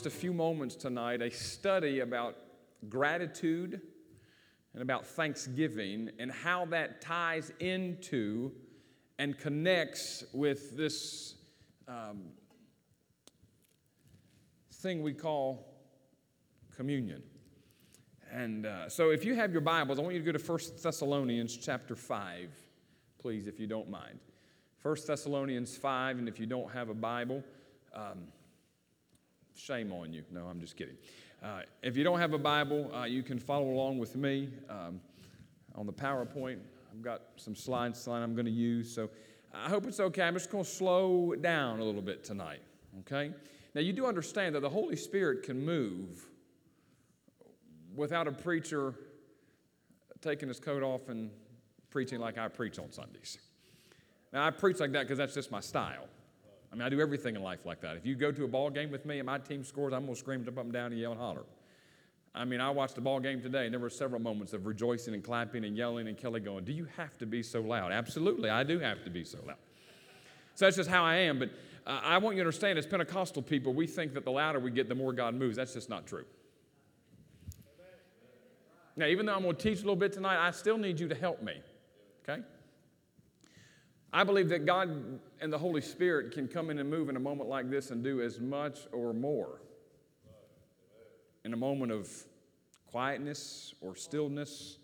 just a few moments tonight a study about gratitude and about thanksgiving and how that ties into and connects with this um, thing we call communion. And uh, so if you have your Bibles, I want you to go to 1 Thessalonians chapter 5, please, if you don't mind. 1 Thessalonians 5, and if you don't have a Bible, um, shame on you. No, I'm just kidding. Uh, if you don't have a Bible, uh, you can follow along with me um, on the PowerPoint. I've got some slides I'm going to use, so I hope it's okay. I'm just going to slow down a little bit tonight, okay? Now, you do understand that the Holy Spirit can move without a preacher taking his coat off and preaching like I preach on Sundays. Now, I preach like that because that's just my style. I mean, I do everything in life like that. If you go to a ball game with me and my team scores, I'm going to scream, jump up and down, and yell and holler. I mean, I watched the ball game today, and there were several moments of rejoicing and clapping and yelling, and Kelly going, Do you have to be so loud? Absolutely, I do have to be so loud. So that's just how I am. But uh, I want you to understand, as Pentecostal people, we think that the louder we get, the more God moves. That's just not true. Now, even though I'm going to teach a little bit tonight, I still need you to help me. Okay? I believe that God and the Holy Spirit can come in and move in a moment like this and do as much or more in a moment of quietness or stillness.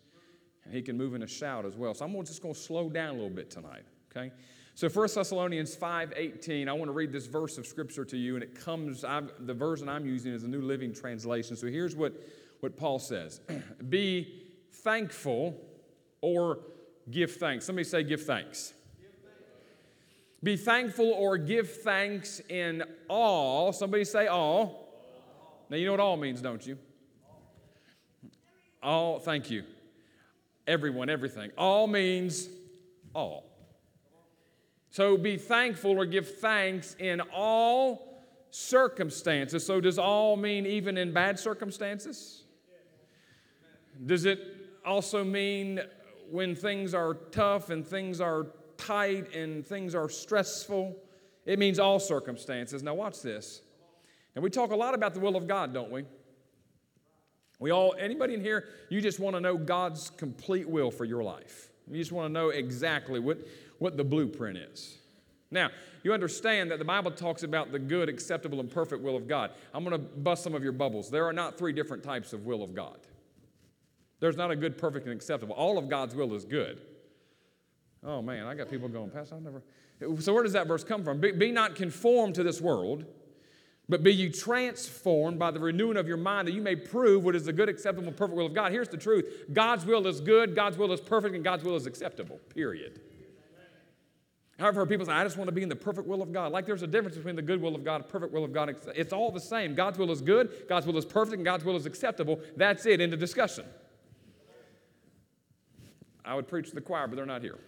And He can move in a shout as well. So I'm just going to slow down a little bit tonight, okay? So 1 Thessalonians 5:18, I want to read this verse of scripture to you, and it comes, I've, the version I'm using is a New Living Translation. So here's what, what Paul says Be thankful or give thanks. Somebody say, give thanks. Be thankful or give thanks in all. Somebody say all. Now, you know what all means, don't you? All, thank you. Everyone, everything. All means all. So be thankful or give thanks in all circumstances. So, does all mean even in bad circumstances? Does it also mean when things are tough and things are tight and things are stressful. It means all circumstances. Now, watch this. And we talk a lot about the will of God, don't we? We all, anybody in here, you just want to know God's complete will for your life. You just want to know exactly what, what the blueprint is. Now, you understand that the Bible talks about the good, acceptable, and perfect will of God. I'm going to bust some of your bubbles. There are not three different types of will of God. There's not a good, perfect, and acceptable. All of God's will is good. Oh man, I got people going, Pastor, I've never. So where does that verse come from? Be, be not conformed to this world, but be you transformed by the renewing of your mind that you may prove what is the good, acceptable, perfect will of God. Here's the truth God's will is good, God's will is perfect, and God's will is acceptable, period. I've heard people say, I just want to be in the perfect will of God. Like there's a difference between the good will of God and perfect will of God. It's all the same. God's will is good, God's will is perfect, and God's will is acceptable. That's it, into discussion. I would preach to the choir, but they're not here.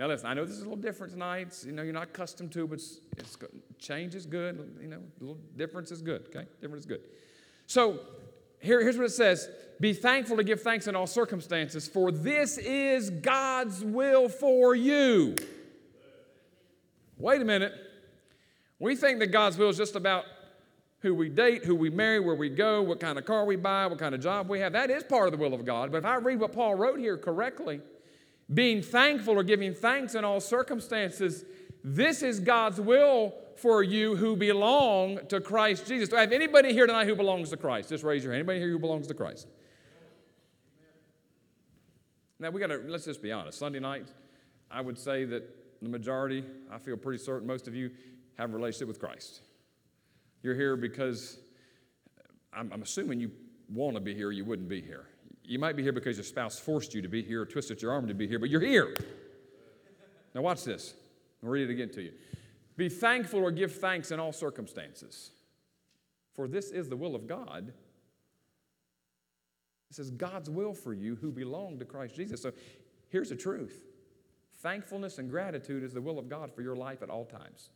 Now, listen, I know this is a little different tonight. You know, you're not accustomed to, but it's, it's change is good. You know, a little difference is good, okay? Difference is good. So, here, here's what it says Be thankful to give thanks in all circumstances, for this is God's will for you. Wait a minute. We think that God's will is just about who we date, who we marry, where we go, what kind of car we buy, what kind of job we have. That is part of the will of God. But if I read what Paul wrote here correctly, being thankful or giving thanks in all circumstances. This is God's will for you who belong to Christ Jesus. Do I have anybody here tonight who belongs to Christ? Just raise your hand. Anybody here who belongs to Christ? Now we got to let's just be honest. Sunday night, I would say that the majority, I feel pretty certain most of you have a relationship with Christ. You're here because I'm, I'm assuming you want to be here, you wouldn't be here. You might be here because your spouse forced you to be here or twisted your arm to be here, but you're here. Now, watch this. I'll read it again to you. Be thankful or give thanks in all circumstances, for this is the will of God. This is God's will for you who belong to Christ Jesus. So here's the truth thankfulness and gratitude is the will of God for your life at all times.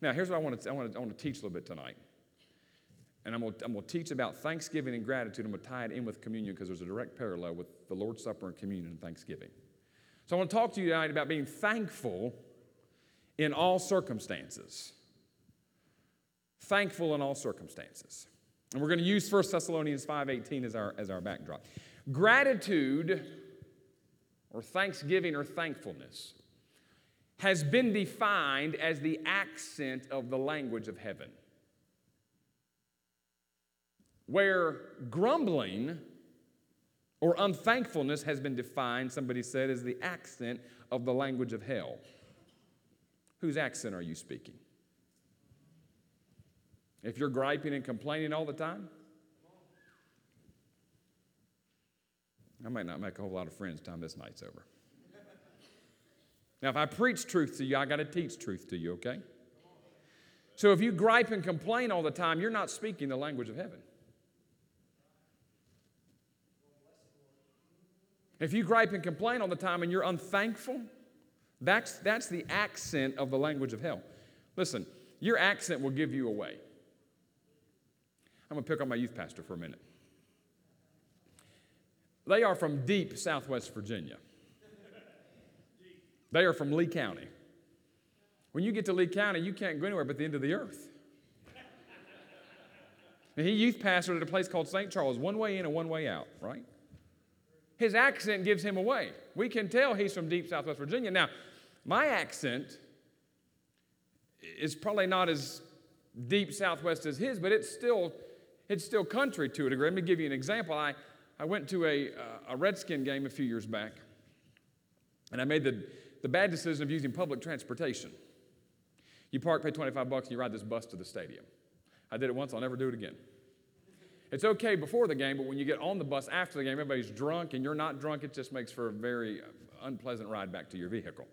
Now, here's what I want to, I want to, I want to teach a little bit tonight. And I'm going to teach about thanksgiving and gratitude. I'm going to tie it in with communion because there's a direct parallel with the Lord's Supper and communion and thanksgiving. So I want to talk to you tonight about being thankful in all circumstances. Thankful in all circumstances. And we're going to use 1 Thessalonians 5:18 as our, as our backdrop. Gratitude or thanksgiving or thankfulness has been defined as the accent of the language of heaven. Where grumbling or unthankfulness has been defined, somebody said, as the accent of the language of hell. Whose accent are you speaking? If you're griping and complaining all the time, I might not make a whole lot of friends time this night's over. Now, if I preach truth to you, I got to teach truth to you, okay? So if you gripe and complain all the time, you're not speaking the language of heaven. If you gripe and complain all the time and you're unthankful, that's, that's the accent of the language of hell. Listen, your accent will give you away. I'm going to pick on my youth pastor for a minute. They are from deep southwest Virginia. They are from Lee County. When you get to Lee County, you can't go anywhere but the end of the earth. And he youth pastored at a place called St. Charles, one way in and one way out, right? His accent gives him away. We can tell he's from deep southwest Virginia. Now, my accent is probably not as deep southwest as his, but it's still it's still country to a degree. Let me give you an example. I, I went to a, uh, a Redskin game a few years back, and I made the, the bad decision of using public transportation. You park, pay 25 bucks, and you ride this bus to the stadium. I did it once, I'll never do it again. It's okay before the game, but when you get on the bus after the game, everybody's drunk and you're not drunk, it just makes for a very unpleasant ride back to your vehicle.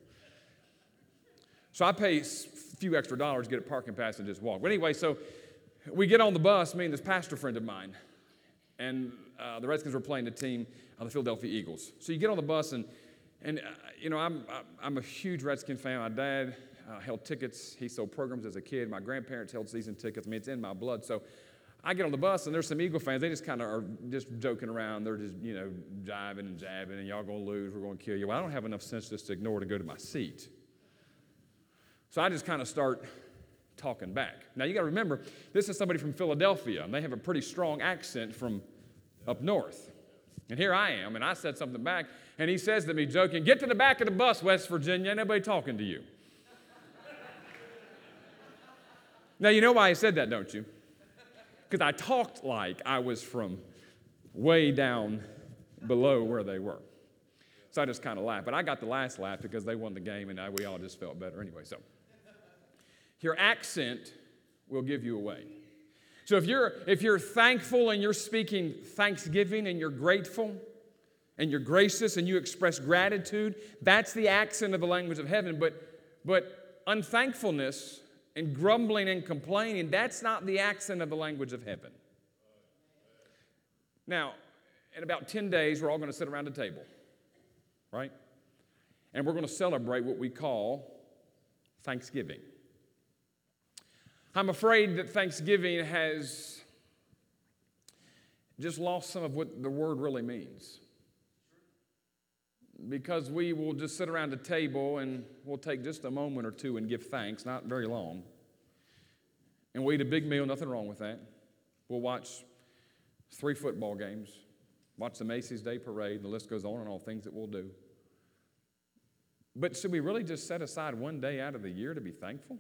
So I pay a few extra dollars to get a parking pass and just walk. But anyway, so we get on the bus, me and this pastor friend of mine, and uh, the Redskins were playing the team, uh, the Philadelphia Eagles. So you get on the bus, and, and uh, you know, I'm, I'm a huge Redskin fan. My dad uh, held tickets, he sold programs as a kid. My grandparents held season tickets. I mean, it's in my blood. So I get on the bus, and there's some Eagle fans. They just kind of are just joking around. They're just, you know, jiving and jabbing, and y'all gonna lose. We're gonna kill you. Well, I don't have enough sense just to ignore to go to my seat. So I just kind of start talking back. Now, you got to remember, this is somebody from Philadelphia, and they have a pretty strong accent from up north. And here I am, and I said something back, and he says to me, joking, Get to the back of the bus, West Virginia, ain't nobody talking to you. now, you know why he said that, don't you? Because I talked like I was from way down below where they were. So I just kind of laughed. But I got the last laugh because they won the game, and I, we all just felt better anyway. So. Your accent will give you away. So if you're if you're thankful and you're speaking thanksgiving and you're grateful and you're gracious and you express gratitude, that's the accent of the language of heaven. But but unthankfulness and grumbling and complaining, that's not the accent of the language of heaven. Now, in about 10 days, we're all going to sit around a table, right? And we're going to celebrate what we call Thanksgiving. I'm afraid that Thanksgiving has just lost some of what the word really means. Because we will just sit around a table and we'll take just a moment or two and give thanks, not very long. And we eat a big meal, nothing wrong with that. We'll watch three football games, watch the Macy's Day Parade, and the list goes on and all things that we'll do. But should we really just set aside one day out of the year to be thankful?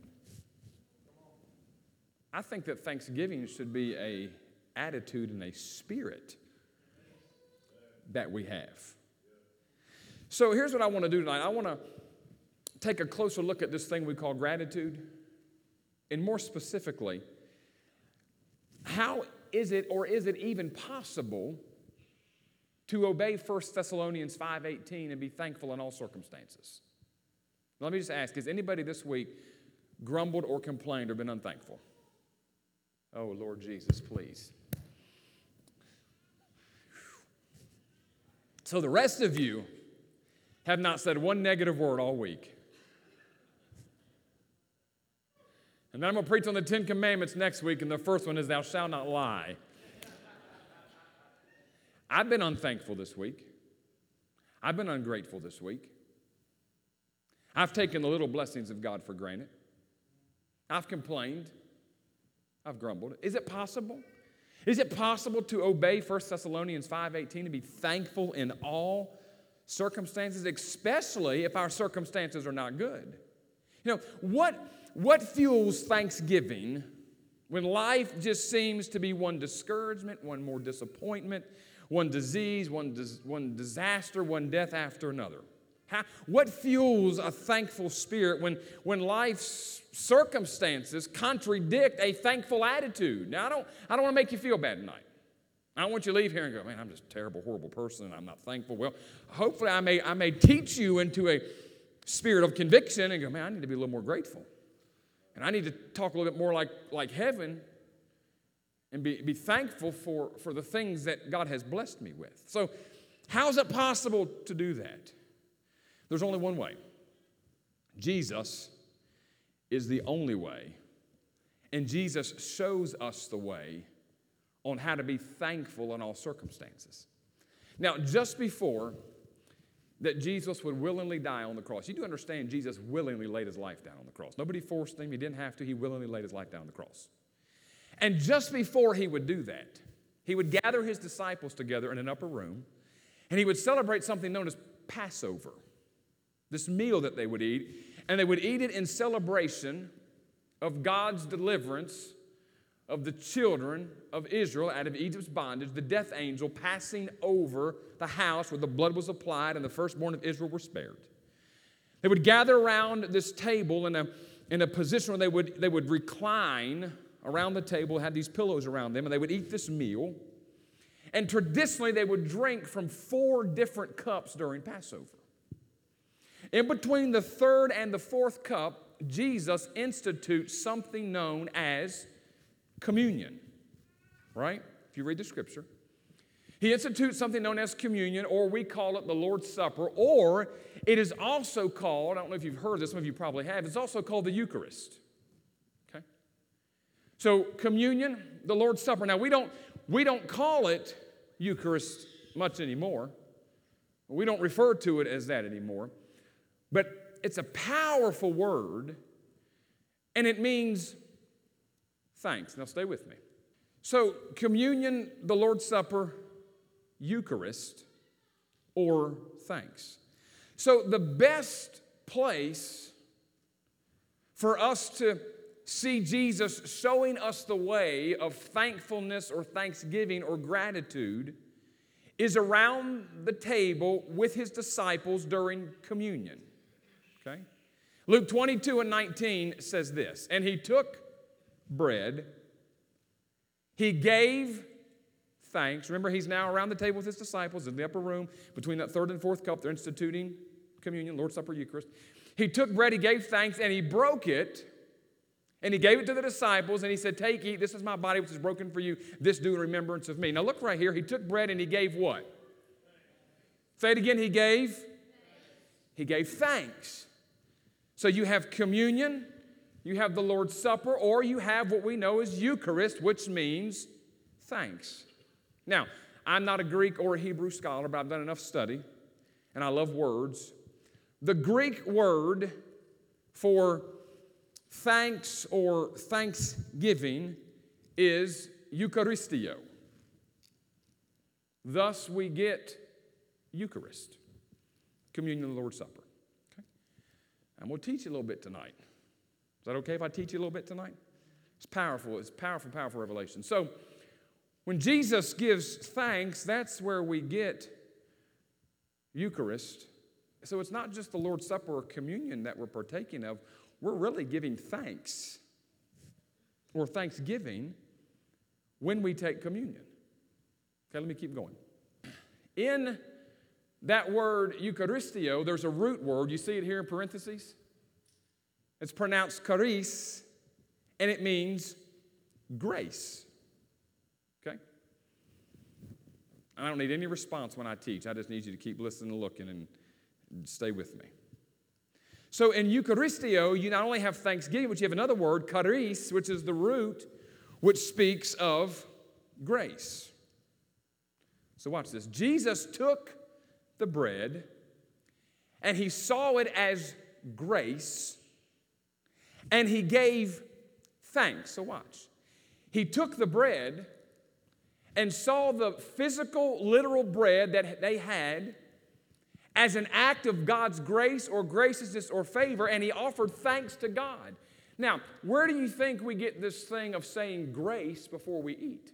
I think that Thanksgiving should be a attitude and a spirit that we have. So here's what I want to do tonight. I want to take a closer look at this thing we call gratitude. And more specifically, how is it or is it even possible to obey 1 Thessalonians 5:18 and be thankful in all circumstances? Let me just ask, has anybody this week grumbled or complained or been unthankful? Oh, Lord Jesus, please. So the rest of you have not said one negative word all week. And then I'm going to preach on the Ten Commandments next week, and the first one is, Thou shalt not lie. I've been unthankful this week. I've been ungrateful this week. I've taken the little blessings of God for granted. I've complained. I've grumbled. Is it possible? Is it possible to obey 1 Thessalonians 5:18 to be thankful in all circumstances, especially if our circumstances are not good? You know, what, what fuels thanksgiving when life just seems to be one discouragement, one more disappointment, one disease, one, dis- one disaster, one death after another? How, what fuels a thankful spirit when, when life's circumstances contradict a thankful attitude? Now, I don't, I don't want to make you feel bad tonight. I don't want you to leave here and go, man, I'm just a terrible, horrible person and I'm not thankful. Well, hopefully, I may, I may teach you into a spirit of conviction and go, man, I need to be a little more grateful. And I need to talk a little bit more like, like heaven and be, be thankful for, for the things that God has blessed me with. So, how is it possible to do that? There's only one way. Jesus is the only way. And Jesus shows us the way on how to be thankful in all circumstances. Now, just before that Jesus would willingly die on the cross, you do understand Jesus willingly laid his life down on the cross. Nobody forced him, he didn't have to, he willingly laid his life down on the cross. And just before he would do that, he would gather his disciples together in an upper room and he would celebrate something known as Passover this meal that they would eat, and they would eat it in celebration of God's deliverance of the children of Israel out of Egypt's bondage, the death angel passing over the house where the blood was applied and the firstborn of Israel were spared. They would gather around this table in a, in a position where they would, they would recline around the table, had these pillows around them, and they would eat this meal. And traditionally, they would drink from four different cups during Passover. In between the third and the fourth cup, Jesus institutes something known as communion, right? If you read the scripture, he institutes something known as communion, or we call it the Lord's Supper, or it is also called, I don't know if you've heard this, some of you probably have, it's also called the Eucharist. Okay? So communion, the Lord's Supper. Now we don't we don't call it Eucharist much anymore. We don't refer to it as that anymore. But it's a powerful word, and it means thanks. Now, stay with me. So, communion, the Lord's Supper, Eucharist, or thanks. So, the best place for us to see Jesus showing us the way of thankfulness or thanksgiving or gratitude is around the table with his disciples during communion. Okay? Luke 22 and 19 says this And he took bread, he gave thanks. Remember, he's now around the table with his disciples in the upper room between that third and fourth cup. They're instituting communion, Lord's Supper, Eucharist. He took bread, he gave thanks, and he broke it. And he gave it to the disciples, and he said, Take, eat, this is my body which is broken for you. This do in remembrance of me. Now look right here. He took bread and he gave what? Say it again. He gave? He gave thanks. So you have communion, you have the Lord's Supper, or you have what we know as Eucharist, which means thanks. Now, I'm not a Greek or a Hebrew scholar, but I've done enough study, and I love words. The Greek word for thanks or thanksgiving is Eucharistio. Thus, we get Eucharist, communion of the Lord's Supper. Okay? I'm going to teach you a little bit tonight. Is that okay if I teach you a little bit tonight? It's powerful. It's powerful, powerful revelation. So, when Jesus gives thanks, that's where we get Eucharist. So, it's not just the Lord's Supper or communion that we're partaking of, we're really giving thanks or thanksgiving when we take communion. Okay, let me keep going. In that word Eucharistio, there's a root word. You see it here in parentheses? It's pronounced charis, and it means grace. Okay? I don't need any response when I teach. I just need you to keep listening and looking and stay with me. So in Eucharistio, you not only have thanksgiving, but you have another word, charis, which is the root, which speaks of grace. So watch this. Jesus took the bread and he saw it as grace and he gave thanks. So watch. He took the bread and saw the physical, literal bread that they had as an act of God's grace or graciousness or favor, and he offered thanks to God. Now, where do you think we get this thing of saying grace before we eat?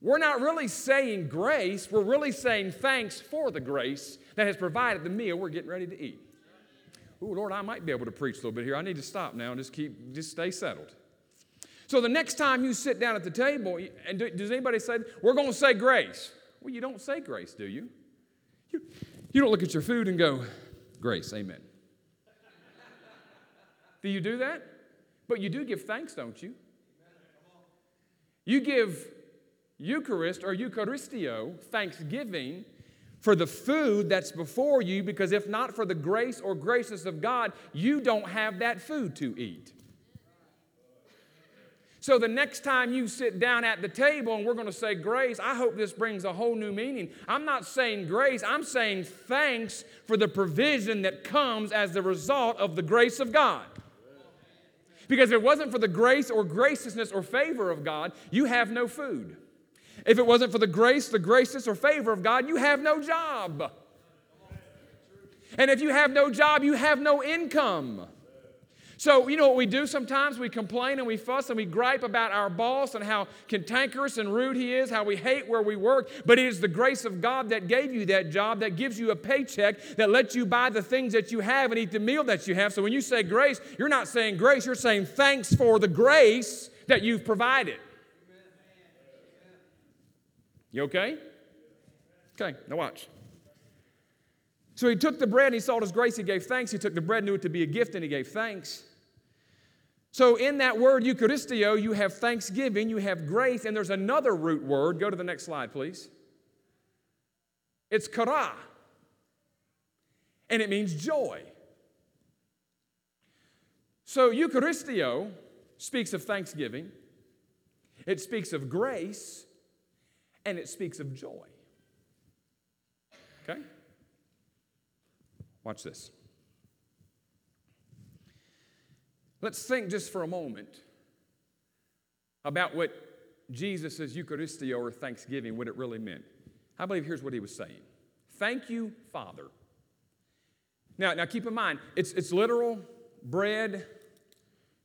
We're not really saying grace, we're really saying thanks for the grace that has provided the meal we're getting ready to eat. Ooh, Lord, I might be able to preach a little bit here. I need to stop now and just keep, just stay settled. So the next time you sit down at the table, and does anybody say, we're going to say grace? Well, you don't say grace, do you? You, you don't look at your food and go, grace, amen. do you do that? But you do give thanks, don't you? You give Eucharist or Eucharistio, thanksgiving, for the food that's before you, because if not for the grace or graces of God, you don't have that food to eat. So the next time you sit down at the table and we're going to say grace, I hope this brings a whole new meaning. I'm not saying grace, I'm saying thanks for the provision that comes as the result of the grace of God. Because if it wasn't for the grace or graciousness or favor of God, you have no food. If it wasn't for the grace, the graciousness, or favor of God, you have no job. And if you have no job, you have no income. So, you know what we do sometimes? We complain and we fuss and we gripe about our boss and how cantankerous and rude he is, how we hate where we work. But it is the grace of God that gave you that job, that gives you a paycheck, that lets you buy the things that you have and eat the meal that you have. So when you say grace, you're not saying grace, you're saying thanks for the grace that you've provided. You okay? Okay, now watch. So he took the bread and he saw his grace, he gave thanks. He took the bread, knew it to be a gift, and he gave thanks. So in that word Eucharistio, you have thanksgiving, you have grace, and there's another root word. Go to the next slide, please. It's chara, and it means joy. So Eucharistio speaks of thanksgiving, it speaks of grace, and it speaks of joy. Okay? Watch this. Let's think just for a moment about what Jesus' Eucharistio or Thanksgiving, what it really meant. I believe here's what he was saying Thank you, Father. Now, now keep in mind, it's, it's literal bread,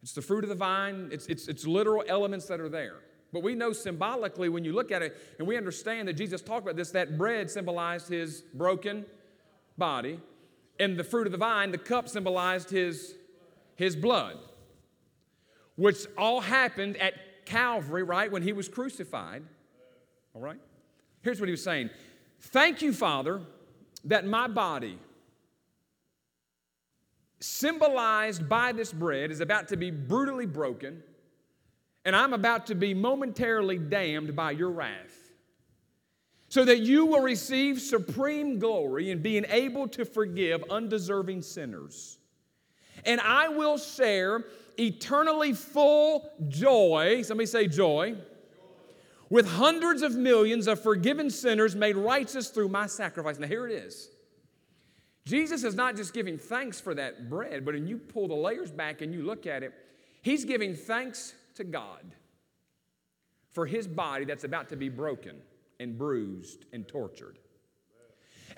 it's the fruit of the vine, it's, it's, it's literal elements that are there. But we know symbolically when you look at it, and we understand that Jesus talked about this, that bread symbolized his broken body, and the fruit of the vine, the cup symbolized his, his blood, which all happened at Calvary, right, when he was crucified. All right? Here's what he was saying Thank you, Father, that my body, symbolized by this bread, is about to be brutally broken, and I'm about to be momentarily damned by your wrath so that you will receive supreme glory in being able to forgive undeserving sinners. And I will share eternally full joy. Somebody say joy. With hundreds of millions of forgiven sinners made righteous through my sacrifice. Now, here it is. Jesus is not just giving thanks for that bread, but when you pull the layers back and you look at it, he's giving thanks to God for his body that's about to be broken and bruised and tortured.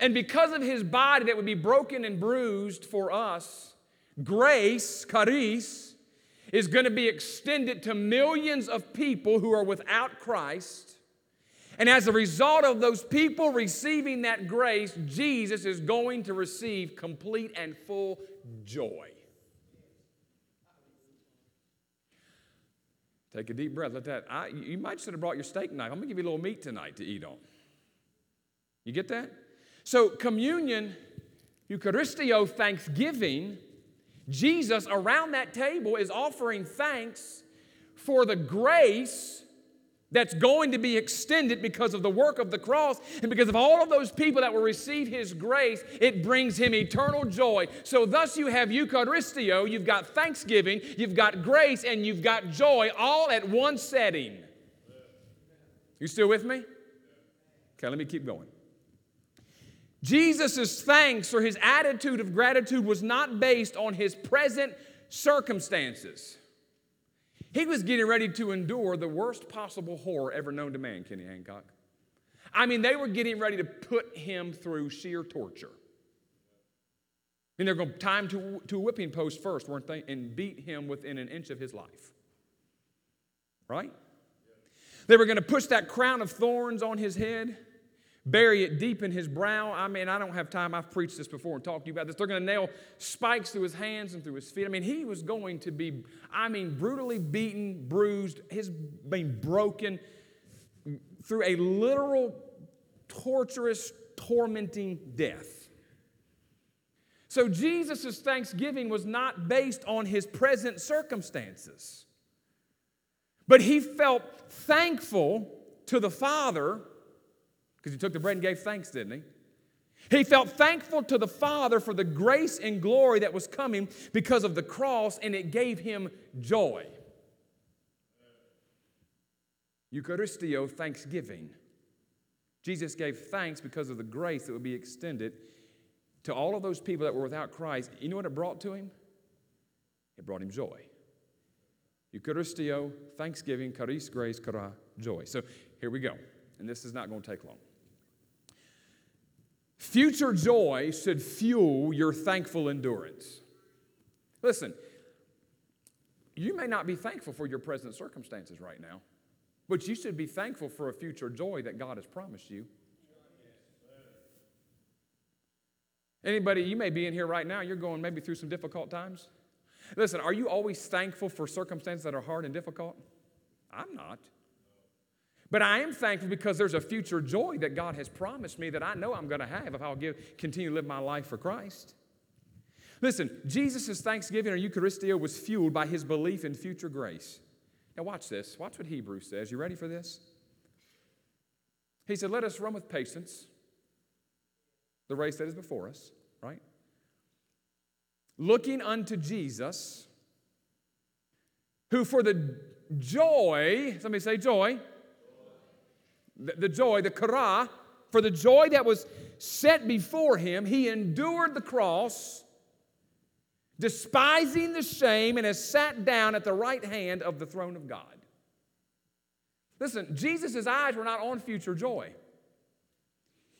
And because of his body that would be broken and bruised for us, grace, charis, is going to be extended to millions of people who are without Christ. And as a result of those people receiving that grace, Jesus is going to receive complete and full joy. Take a deep breath. Let that. I, you might should have brought your steak knife. I'm gonna give you a little meat tonight to eat on. You get that? So communion, Eucharistio, Thanksgiving. Jesus around that table is offering thanks for the grace that's going to be extended because of the work of the cross and because of all of those people that will receive his grace, it brings him eternal joy. So, thus, you have Eucharistio, you've got thanksgiving, you've got grace, and you've got joy all at one setting. You still with me? Okay, let me keep going. Jesus' thanks or his attitude of gratitude was not based on his present circumstances. He was getting ready to endure the worst possible horror ever known to man, Kenny Hancock. I mean, they were getting ready to put him through sheer torture. And they're going to tie him to, to a whipping post first, weren't they? And beat him within an inch of his life. Right? They were going to push that crown of thorns on his head bury it deep in his brow. I mean, I don't have time. I've preached this before and talked to you about this. They're going to nail spikes through his hands and through his feet. I mean, he was going to be, I mean, brutally beaten, bruised, his being broken through a literal, torturous, tormenting death. So Jesus' thanksgiving was not based on his present circumstances, but he felt thankful to the Father because he took the bread and gave thanks, didn't he? He felt thankful to the Father for the grace and glory that was coming because of the cross, and it gave him joy. Eucharistio, thanksgiving. Jesus gave thanks because of the grace that would be extended to all of those people that were without Christ. You know what it brought to him? It brought him joy. Eucharistio, thanksgiving, charis, grace, chara, joy. So here we go. And this is not going to take long. Future joy should fuel your thankful endurance. Listen, you may not be thankful for your present circumstances right now, but you should be thankful for a future joy that God has promised you. Anybody, you may be in here right now, you're going maybe through some difficult times. Listen, are you always thankful for circumstances that are hard and difficult? I'm not. But I am thankful because there's a future joy that God has promised me that I know I'm going to have if I'll give, continue to live my life for Christ. Listen, Jesus' thanksgiving or Eucharistio was fueled by his belief in future grace. Now, watch this. Watch what Hebrews says. You ready for this? He said, Let us run with patience the race that is before us, right? Looking unto Jesus, who for the joy, somebody say joy, the, the joy, the chara, for the joy that was set before him, he endured the cross, despising the shame, and has sat down at the right hand of the throne of God. Listen, Jesus' eyes were not on future joy.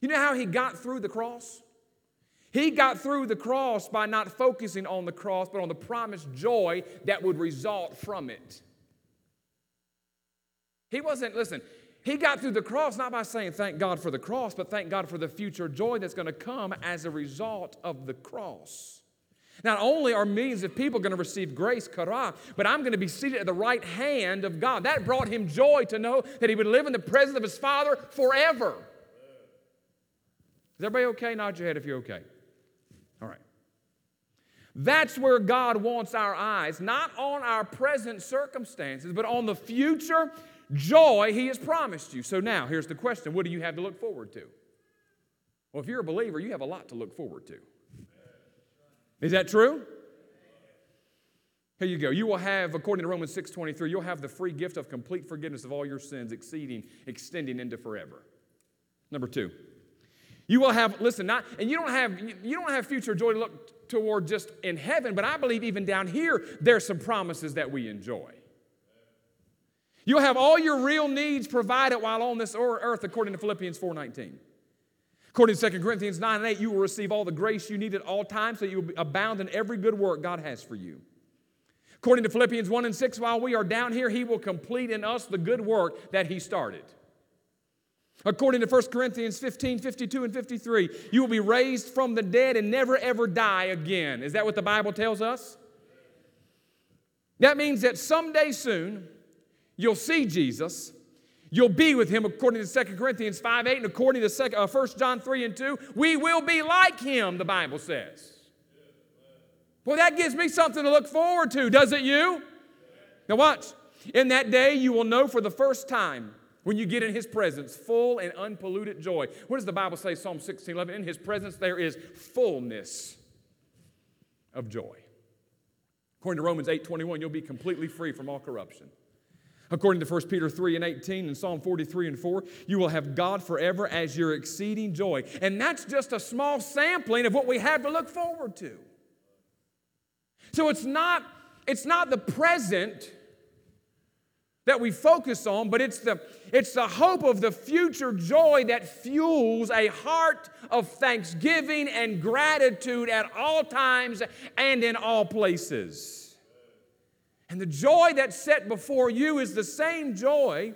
You know how he got through the cross? He got through the cross by not focusing on the cross, but on the promised joy that would result from it. He wasn't, listen, he got through the cross not by saying, Thank God for the cross, but thank God for the future joy that's going to come as a result of the cross. Not only are millions of people going to receive grace, kara, but I'm going to be seated at the right hand of God. That brought him joy to know that he would live in the presence of his Father forever. Is everybody okay? Nod your head if you're okay. All right. That's where God wants our eyes, not on our present circumstances, but on the future joy he has promised you. So now, here's the question what do you have to look forward to? Well, if you're a believer, you have a lot to look forward to. Is that true? Here you go. You will have, according to Romans 6:23, you'll have the free gift of complete forgiveness of all your sins, exceeding, extending into forever. Number two, you will have, listen, not, and you don't have you don't have future joy to look toward just in heaven, but I believe even down here, there's some promises that we enjoy. You'll have all your real needs provided while on this earth, according to Philippians 4.19. According to 2 Corinthians 9 and 8, you will receive all the grace you need at all times so you will abound in every good work God has for you. According to Philippians 1 and 6, while we are down here, He will complete in us the good work that He started. According to 1 Corinthians 15, 52, and 53, you will be raised from the dead and never ever die again. Is that what the Bible tells us? That means that someday soon, You'll see Jesus. You'll be with him according to 2 Corinthians 5 8 and according to 2, uh, 1 John 3 and 2. We will be like him, the Bible says. Well, that gives me something to look forward to, does it you? Now, watch. In that day, you will know for the first time When you get in his presence, full and unpolluted joy. What does the Bible say, Psalm 16 11? In his presence there is fullness of joy. According to Romans 8 21, you'll be completely free from all corruption. According to 1 Peter 3 and 18 and Psalm 43 and 4, you will have God forever as your exceeding joy. And that's just a small sampling of what we have to look forward to. So it's not, it's not the present that we focus on, but it's the, it's the hope of the future joy that fuels a heart of thanksgiving and gratitude at all times and in all places. And the joy that's set before you is the same joy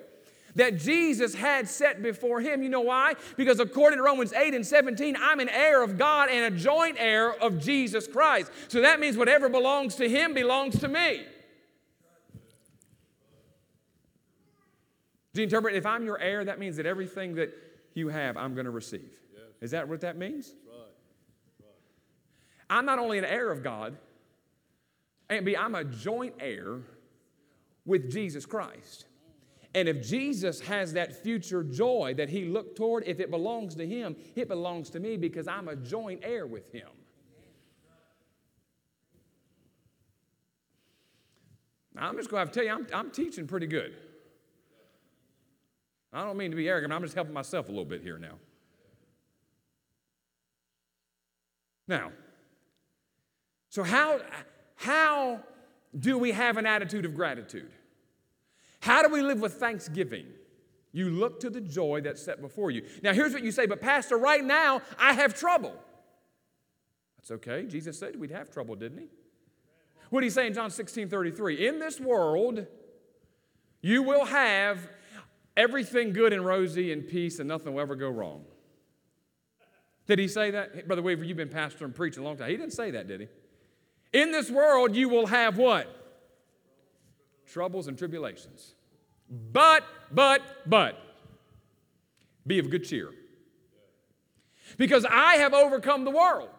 that Jesus had set before him. You know why? Because according to Romans 8 and 17, I'm an heir of God and a joint heir of Jesus Christ. So that means whatever belongs to him belongs to me. Do you interpret? If I'm your heir, that means that everything that you have, I'm going to receive. Yes. Is that what that means? Right. Right. I'm not only an heir of God, and B, I'm a joint heir with Jesus Christ. And if Jesus has that future joy that he looked toward, if it belongs to him, it belongs to me because I'm a joint heir with him. I'm just going to have to tell you, I'm, I'm teaching pretty good. I don't mean to be arrogant, I'm just helping myself a little bit here now. Now, so how, how do we have an attitude of gratitude? How do we live with thanksgiving? You look to the joy that's set before you. Now, here's what you say, but Pastor, right now I have trouble. That's okay. Jesus said we'd have trouble, didn't he? What did he say in John 16 33? In this world, you will have everything good and rosy and peace and nothing will ever go wrong. Did he say that? Brother Weaver, you've been pastor and preaching a long time. He didn't say that, did he? In this world, you will have what? Troubles and tribulations. But, but, but, be of good cheer. Because I have overcome the world.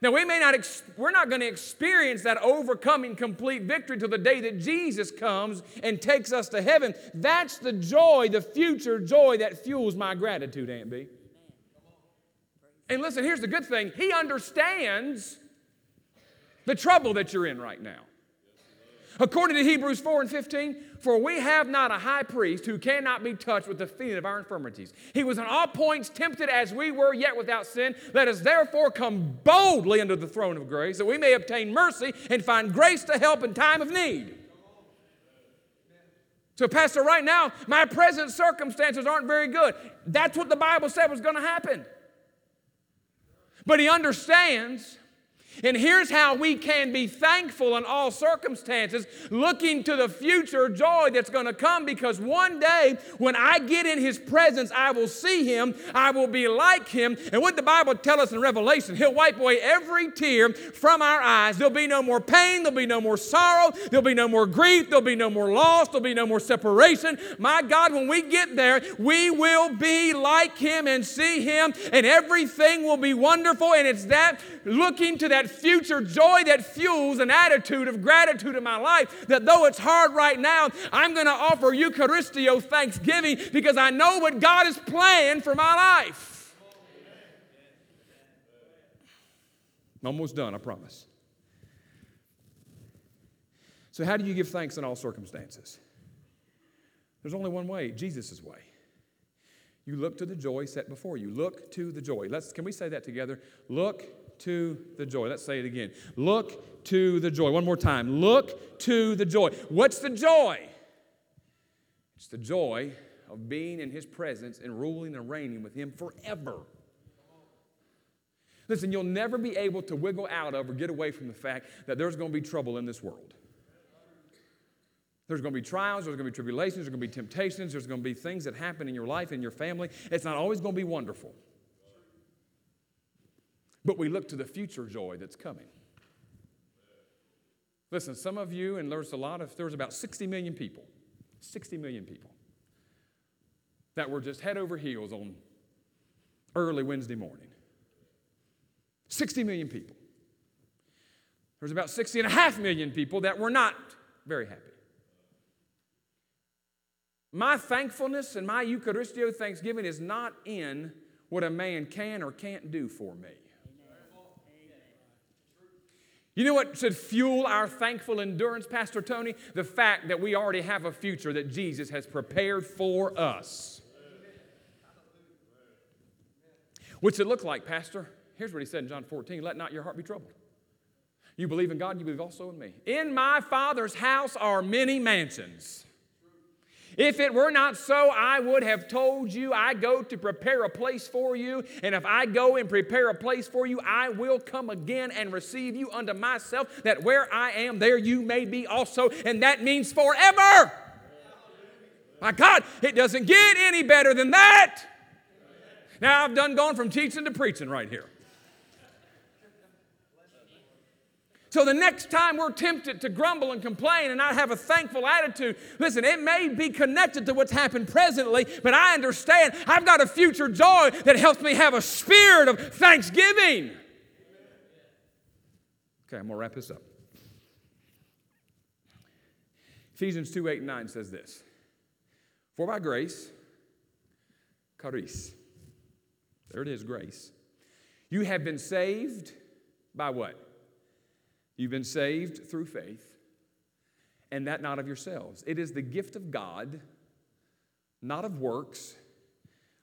Now, we may not, ex- we're not going to experience that overcoming complete victory till the day that Jesus comes and takes us to heaven. That's the joy, the future joy that fuels my gratitude, Aunt B. And listen, here's the good thing He understands the trouble that you're in right now. According to Hebrews 4 and 15, for we have not a high priest who cannot be touched with the feeling of our infirmities. He was in all points tempted as we were, yet without sin. Let us therefore come boldly under the throne of grace, that we may obtain mercy and find grace to help in time of need. So, Pastor, right now, my present circumstances aren't very good. That's what the Bible said was going to happen. But he understands and here's how we can be thankful in all circumstances, looking to the future joy that's going to come because one day when I get in His presence, I will see Him, I will be like Him. And what the Bible tells us in Revelation, He'll wipe away every tear from our eyes. There'll be no more pain, there'll be no more sorrow, there'll be no more grief, there'll be no more loss, there'll be no more separation. My God, when we get there, we will be like Him and see Him, and everything will be wonderful. And it's that looking to that future joy that fuels an attitude of gratitude in my life. That though it's hard right now, I'm going to offer Eucharistio thanksgiving because I know what God is planning for my life. I'm almost done, I promise. So, how do you give thanks in all circumstances? There's only one way Jesus' way. You look to the joy set before you. Look to the joy. Let's, can we say that together? Look to the joy. Let's say it again. Look to the joy. One more time. Look to the joy. What's the joy? It's the joy of being in His presence and ruling and reigning with Him forever. Listen, you'll never be able to wiggle out of or get away from the fact that there's going to be trouble in this world. There's going to be trials, there's going to be tribulations, there's going to be temptations, there's going to be things that happen in your life and your family. It's not always going to be wonderful but we look to the future joy that's coming. Listen, some of you, and there's a lot of, there's about 60 million people, 60 million people that were just head over heels on early Wednesday morning. 60 million people. There's about 60 and a half million people that were not very happy. My thankfulness and my Eucharistio thanksgiving is not in what a man can or can't do for me. You know what should fuel our thankful endurance, Pastor Tony? The fact that we already have a future that Jesus has prepared for us. What's it look like, Pastor? Here's what he said in John 14 Let not your heart be troubled. You believe in God, you believe also in me. In my Father's house are many mansions. If it were not so, I would have told you, I go to prepare a place for you. And if I go and prepare a place for you, I will come again and receive you unto myself, that where I am, there you may be also. And that means forever. My God, it doesn't get any better than that. Now, I've done gone from teaching to preaching right here. So the next time we're tempted to grumble and complain and not have a thankful attitude, listen, it may be connected to what's happened presently, but I understand I've got a future joy that helps me have a spirit of thanksgiving. Okay, I'm going to wrap this up. Ephesians 2 8 and 9 says this For by grace, charis, there it is, grace, you have been saved by what? You've been saved through faith, and that not of yourselves. It is the gift of God, not of works,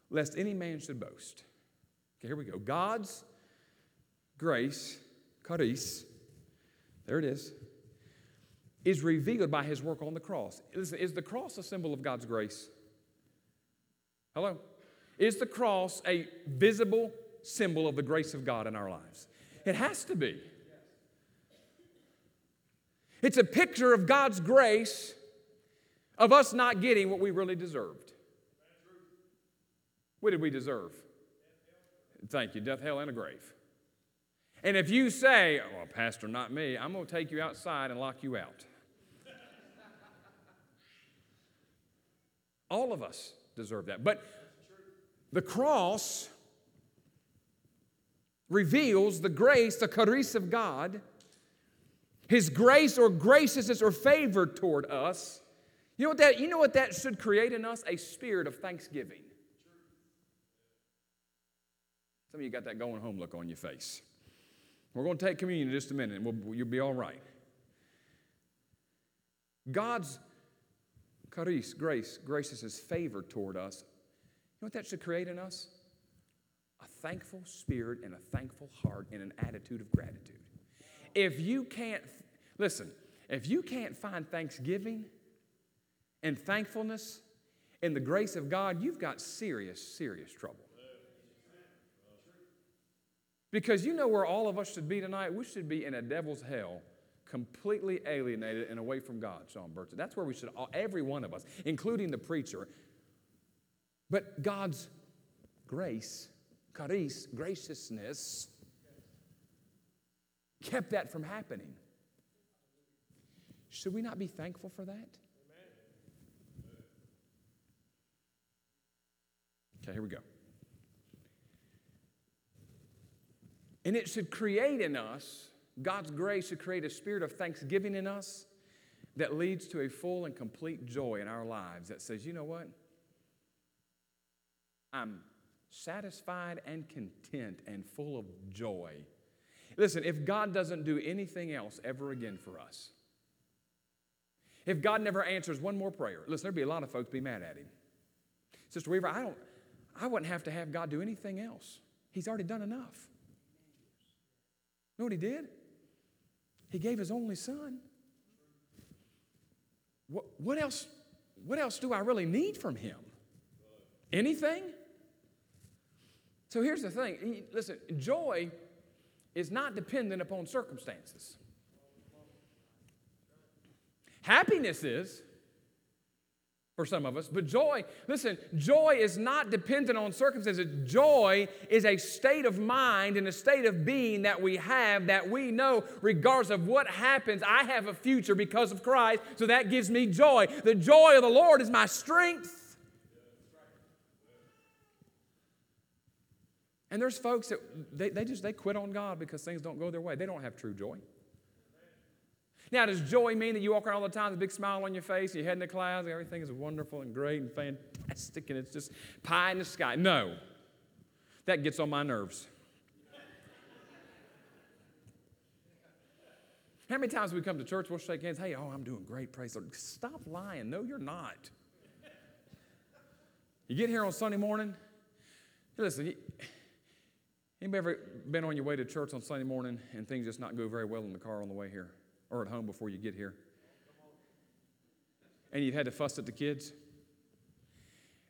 lest any man should boast. Okay, here we go. God's grace, charis, there it is, is revealed by his work on the cross. Listen, is the cross a symbol of God's grace? Hello? Is the cross a visible symbol of the grace of God in our lives? It has to be. It's a picture of God's grace of us not getting what we really deserved. What did we deserve? Thank you, death, hell, and a grave. And if you say, well, Pastor, not me, I'm going to take you outside and lock you out. All of us deserve that. But the cross reveals the grace, the charis of God his grace or graciousness or favor toward us. You know what that, you know what that should create in us? A spirit of thanksgiving. Some of you got that going home look on your face. We're going to take communion in just a minute and we'll, you'll be all right. God's grace, graciousness, favor toward us. You know what that should create in us? A thankful spirit and a thankful heart and an attitude of gratitude if you can't, listen, if you can't find thanksgiving and thankfulness in the grace of God, you've got serious, serious trouble. Because you know where all of us should be tonight? We should be in a devil's hell, completely alienated and away from God, Sean Burton. That's where we should, all, every one of us, including the preacher. But God's grace, charis, graciousness, kept that from happening. Should we not be thankful for that? Okay, here we go. And it should create in us, God's grace should create a spirit of thanksgiving in us that leads to a full and complete joy in our lives that says, you know what? I'm satisfied and content and full of joy Listen, if God doesn't do anything else ever again for us, if God never answers one more prayer, listen, there'd be a lot of folks be mad at him. Sister Weaver, I don't, I wouldn't have to have God do anything else. He's already done enough. You know what he did? He gave his only son. What, what else? What else do I really need from him? Anything? So here's the thing. Listen, joy is not dependent upon circumstances. Happiness is for some of us, but joy, listen, joy is not dependent on circumstances. Joy is a state of mind and a state of being that we have that we know, regardless of what happens, I have a future because of Christ, so that gives me joy. The joy of the Lord is my strength. And there's folks that they, they just they quit on God because things don't go their way. They don't have true joy. Now, does joy mean that you walk around all the time with a big smile on your face, and your head in the clouds, and everything is wonderful and great and fantastic, and it's just pie in the sky? No. That gets on my nerves. How many times we come to church, we'll shake hands, hey, oh, I'm doing great, praise the Lord. Stop lying. No, you're not. You get here on Sunday morning, listen, anybody ever been on your way to church on Sunday morning and things just not go very well in the car on the way here? or at home before you get here. And you've had to fuss at the kids.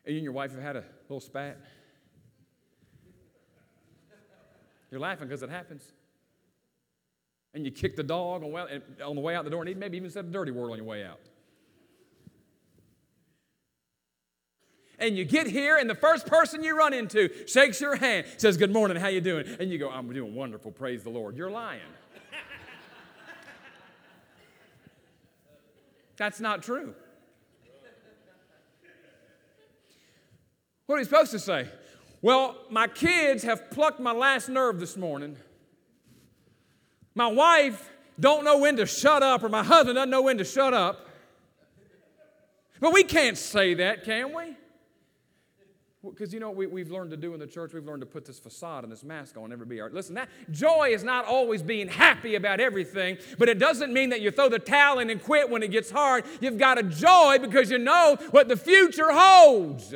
And you and your wife have had a little spat. You're laughing because it happens. And you kick the dog on, the way out the door, and maybe even said a dirty word on your way out. And you get here and the first person you run into shakes your hand says good morning how you doing and you go i'm doing wonderful praise the lord you're lying That's not true. What are you supposed to say? Well, my kids have plucked my last nerve this morning. My wife don't know when to shut up, or my husband doesn't know when to shut up. But we can't say that, can we? Because you know what we, we've learned to do in the church? We've learned to put this facade and this mask on every be. Listen, that joy is not always being happy about everything, but it doesn't mean that you throw the towel in and quit when it gets hard. You've got a joy because you know what the future holds.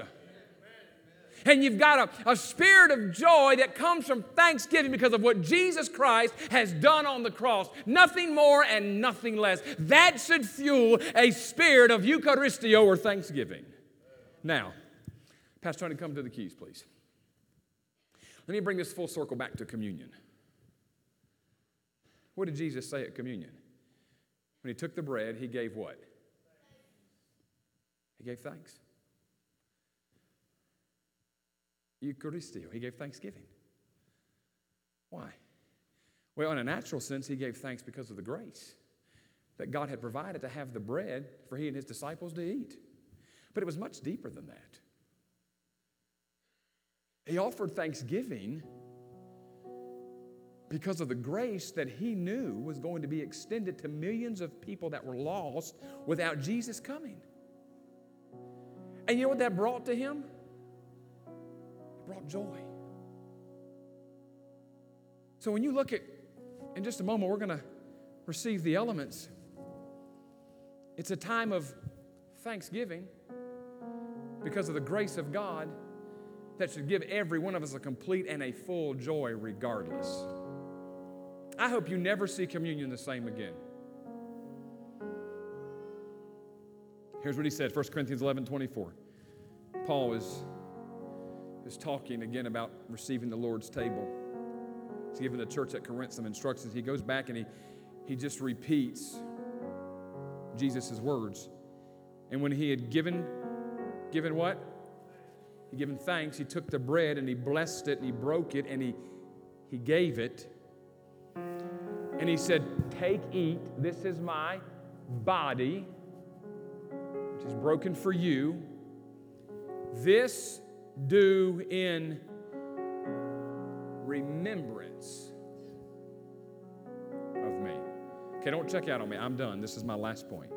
And you've got a, a spirit of joy that comes from thanksgiving because of what Jesus Christ has done on the cross. Nothing more and nothing less. That should fuel a spirit of Eucharisteo or thanksgiving. Now, Pastor Tony, come to the keys, please. Let me bring this full circle back to communion. What did Jesus say at communion? When he took the bread, he gave what? He gave thanks. Eucharisteo, he gave thanksgiving. Why? Well, in a natural sense, he gave thanks because of the grace that God had provided to have the bread for he and his disciples to eat. But it was much deeper than that. He offered thanksgiving because of the grace that he knew was going to be extended to millions of people that were lost without Jesus coming. And you know what that brought to him? It brought joy. So when you look at, in just a moment, we're going to receive the elements. It's a time of thanksgiving because of the grace of God that should give every one of us a complete and a full joy regardless. I hope you never see communion the same again. Here's what he said 1 Corinthians 11 24. Paul is, is talking again about receiving the Lord's table. He's giving the church at Corinth some instructions. He goes back and he, he just repeats Jesus' words. And when he had given, given what? He gave him thanks. He took the bread and he blessed it and he broke it and he, he gave it. And he said, Take, eat. This is my body, which is broken for you. This do in remembrance of me. Okay, don't check out on me. I'm done. This is my last point.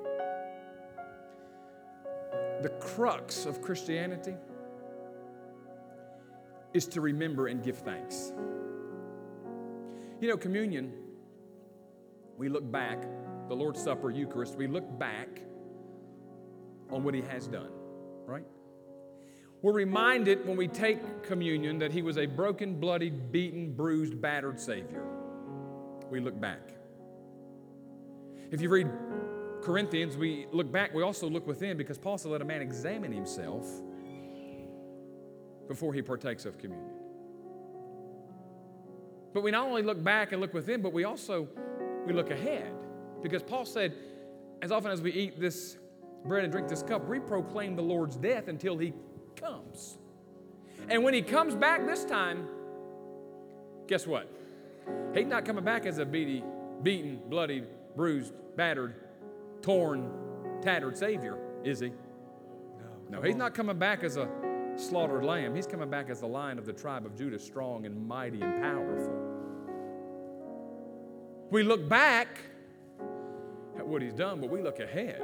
The crux of Christianity is to remember and give thanks. You know, communion, we look back, the Lord's Supper, Eucharist, we look back on what He has done, right? We're reminded when we take communion that He was a broken, bloody, beaten, bruised, battered Savior. We look back. If you read Corinthians, we look back, we also look within because Paul said, Let a man examine himself before he partakes of communion. But we not only look back and look within, but we also we look ahead. Because Paul said, as often as we eat this bread and drink this cup, we proclaim the Lord's death until he comes. And when he comes back this time, guess what? He's not coming back as a beaty, beaten, bloody, bruised, battered, torn, tattered Savior, is he? No, no he's not coming back as a slaughtered lamb. He's coming back as the lion of the tribe of Judah, strong and mighty and powerful. We look back at what He's done, but we look ahead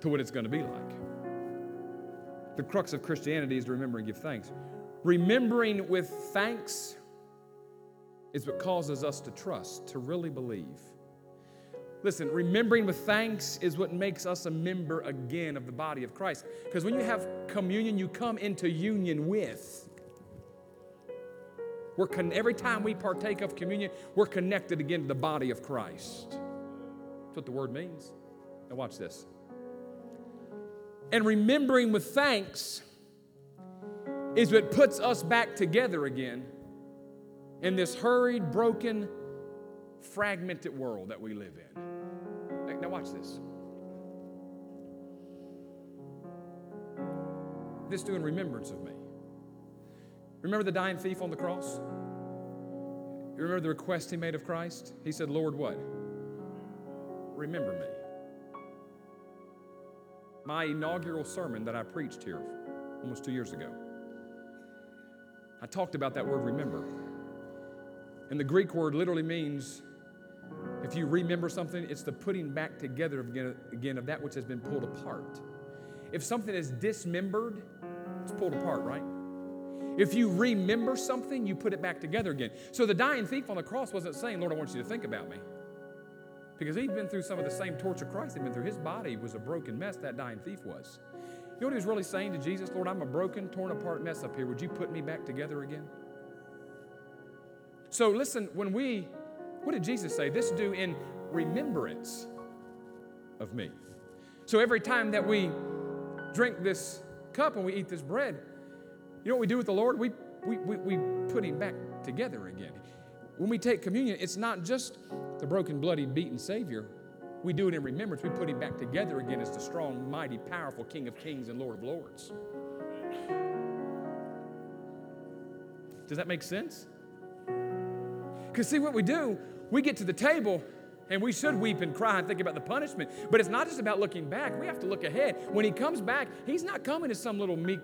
to what it's going to be like. The crux of Christianity is to remember and give thanks. Remembering with thanks is what causes us to trust, to really believe. Listen, remembering with thanks is what makes us a member again of the body of Christ. Because when you have communion, you come into union with. We're con- every time we partake of communion, we're connected again to the body of Christ. That's what the word means. Now, watch this. And remembering with thanks is what puts us back together again in this hurried, broken, fragmented world that we live in. Now, watch this. This do in remembrance of me. Remember the dying thief on the cross? You remember the request he made of Christ? He said, Lord, what? Remember me. My inaugural sermon that I preached here almost two years ago. I talked about that word remember. And the Greek word literally means if you remember something, it's the putting back together again, of that which has been pulled apart. If something is dismembered, it's pulled apart, right? If you remember something, you put it back together again. So the dying thief on the cross wasn't saying, Lord, I want you to think about me. Because he'd been through some of the same torture Christ had been through. His body was a broken mess, that dying thief was. You know what he was really saying to Jesus? Lord, I'm a broken, torn apart mess up here. Would you put me back together again? So listen, when we, what did Jesus say? This do in remembrance of me. So every time that we drink this cup and we eat this bread, you know what we do with the Lord? We, we, we, we put him back together again. When we take communion, it's not just the broken, bloody, beaten Savior. We do it in remembrance. We put him back together again as the strong, mighty, powerful King of Kings and Lord of Lords. Does that make sense? Because, see, what we do, we get to the table and we should weep and cry and think about the punishment. But it's not just about looking back, we have to look ahead. When he comes back, he's not coming as some little meek,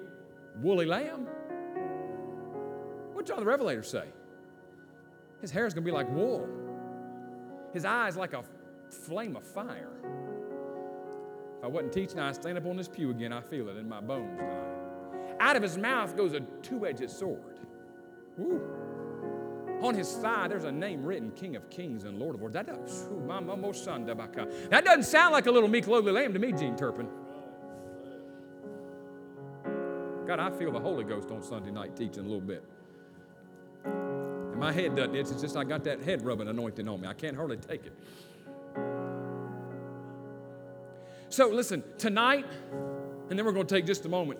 woolly lamb. What John the Revelator say? His hair is going to be like wool, his eyes like a flame of fire. If I wasn't teaching, I'd stand up on this pew again, I feel it in my bones tonight. Out of his mouth goes a two edged sword. On his thigh, there's a name written King of Kings and Lord of Lords. That, doesn't, that doesn't sound like a little meek, lowly lamb to me, Gene Turpin. God, I feel the Holy Ghost on Sunday night teaching a little bit. And my head doesn't itch. It's just I got that head rubbing anointing on me. I can't hardly take it. So listen, tonight, and then we're going to take just a moment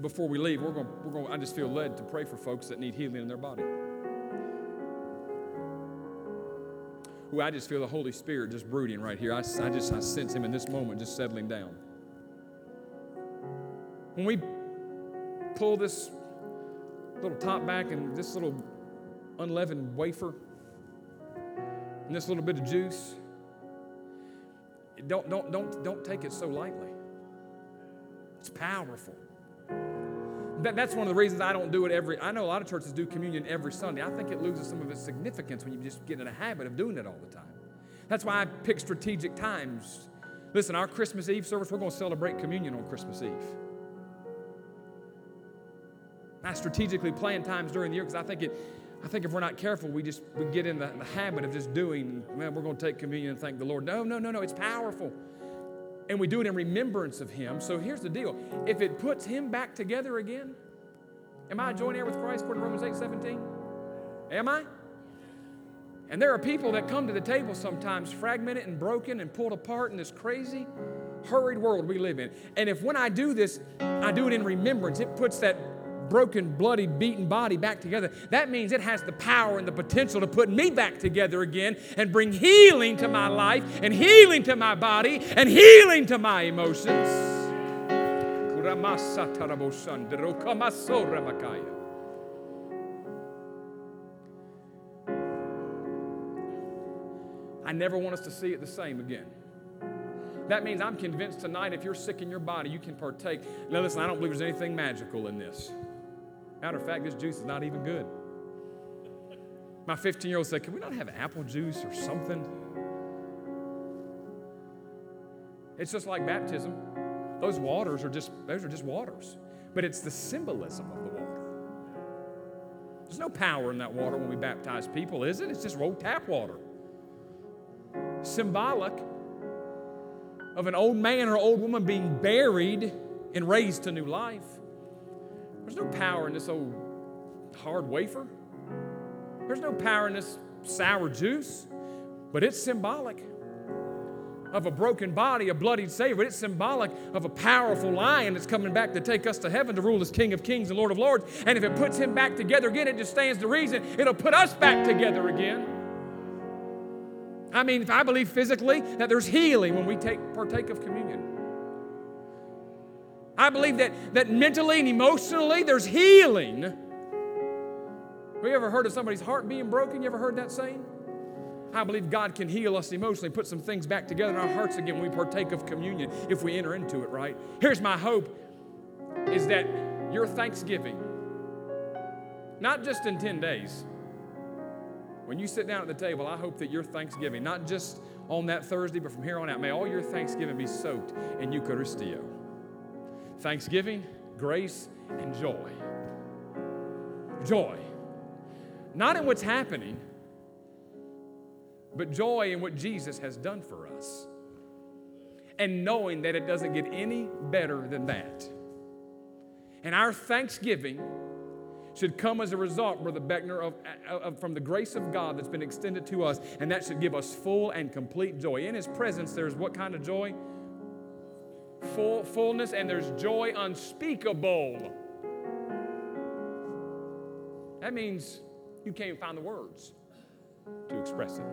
before we leave. We're going, we're going, I just feel led to pray for folks that need healing in their body. Ooh, I just feel the Holy Spirit just brooding right here. I, I just I sense Him in this moment just settling down. When we pull this little top back and this little unleavened wafer and this little bit of juice, don't, don't, don't, don't take it so lightly. It's powerful. That, that's one of the reasons I don't do it every. I know a lot of churches do communion every Sunday. I think it loses some of its significance when you just get in a habit of doing it all the time. That's why I pick strategic times. Listen, our Christmas Eve service, we're going to celebrate communion on Christmas Eve. I strategically plan times during the year because I think it. I think if we're not careful, we just we get in the, the habit of just doing. Man, we're going to take communion and thank the Lord. No, no, no, no. It's powerful and we do it in remembrance of him. So here's the deal if it puts him back together again, am I joint heir with Christ according to Romans 8 17? Am I? And there are people that come to the table sometimes fragmented and broken and pulled apart in this crazy, hurried world we live in. And if when I do this, I do it in remembrance, it puts that broken, bloody, beaten body back together, that means it has the power and the potential to put me back together again and bring healing to my life and healing to my body and healing to my emotions. I never want us to see it the same again. That means I'm convinced tonight if you're sick in your body, you can partake. Now, listen, I don't believe there's anything magical in this. Matter of fact, this juice is not even good. My 15 year old said, Can we not have apple juice or something? It's just like baptism. Those waters are just those are just waters. But it's the symbolism of the water. There's no power in that water when we baptize people, is it? It's just old tap water. Symbolic of an old man or old woman being buried and raised to new life. There's no power in this old hard wafer. There's no power in this sour juice, but it's symbolic of a broken body, a bloodied Savior. It's symbolic of a powerful lion that's coming back to take us to heaven to rule as King of Kings and Lord of Lords. And if it puts him back together again, it just stands to reason it'll put us back together again. I mean, if I believe physically that there's healing when we take partake of communion. I believe that, that mentally and emotionally there's healing. Have you ever heard of somebody's heart being broken? You ever heard that saying? I believe God can heal us emotionally, put some things back together in our hearts again when we partake of communion if we enter into it right. Here's my hope is that your Thanksgiving, not just in 10 days, when you sit down at the table, I hope that your Thanksgiving, not just on that Thursday, but from here on out, may all your Thanksgiving be soaked in Eucharisteo. Thanksgiving, grace, and joy. Joy. Not in what's happening, but joy in what Jesus has done for us. And knowing that it doesn't get any better than that. And our thanksgiving should come as a result, Brother Beckner, of, of, from the grace of God that's been extended to us, and that should give us full and complete joy. In His presence, there's what kind of joy? Full, fullness, and there's joy unspeakable. That means you can't even find the words to express it.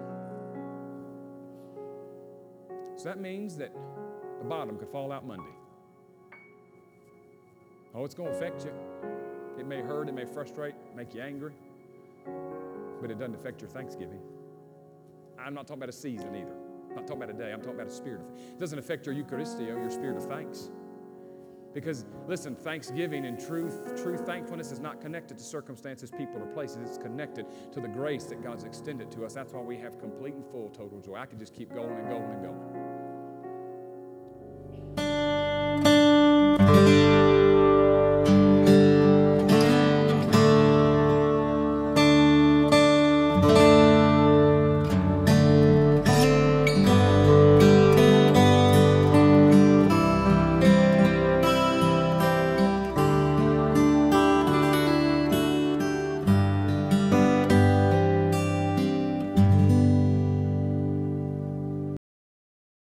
So that means that the bottom could fall out Monday. Oh, it's going to affect you. It may hurt, it may frustrate, make you angry, but it doesn't affect your Thanksgiving. I'm not talking about a season either. I'm not talking about a day. I'm talking about a spirit. Of, it doesn't affect your Eucharisteo, your spirit of thanks. Because listen, thanksgiving and truth, true thankfulness is not connected to circumstances, people, or places. It's connected to the grace that God's extended to us. That's why we have complete and full total joy. I could just keep going and going and going.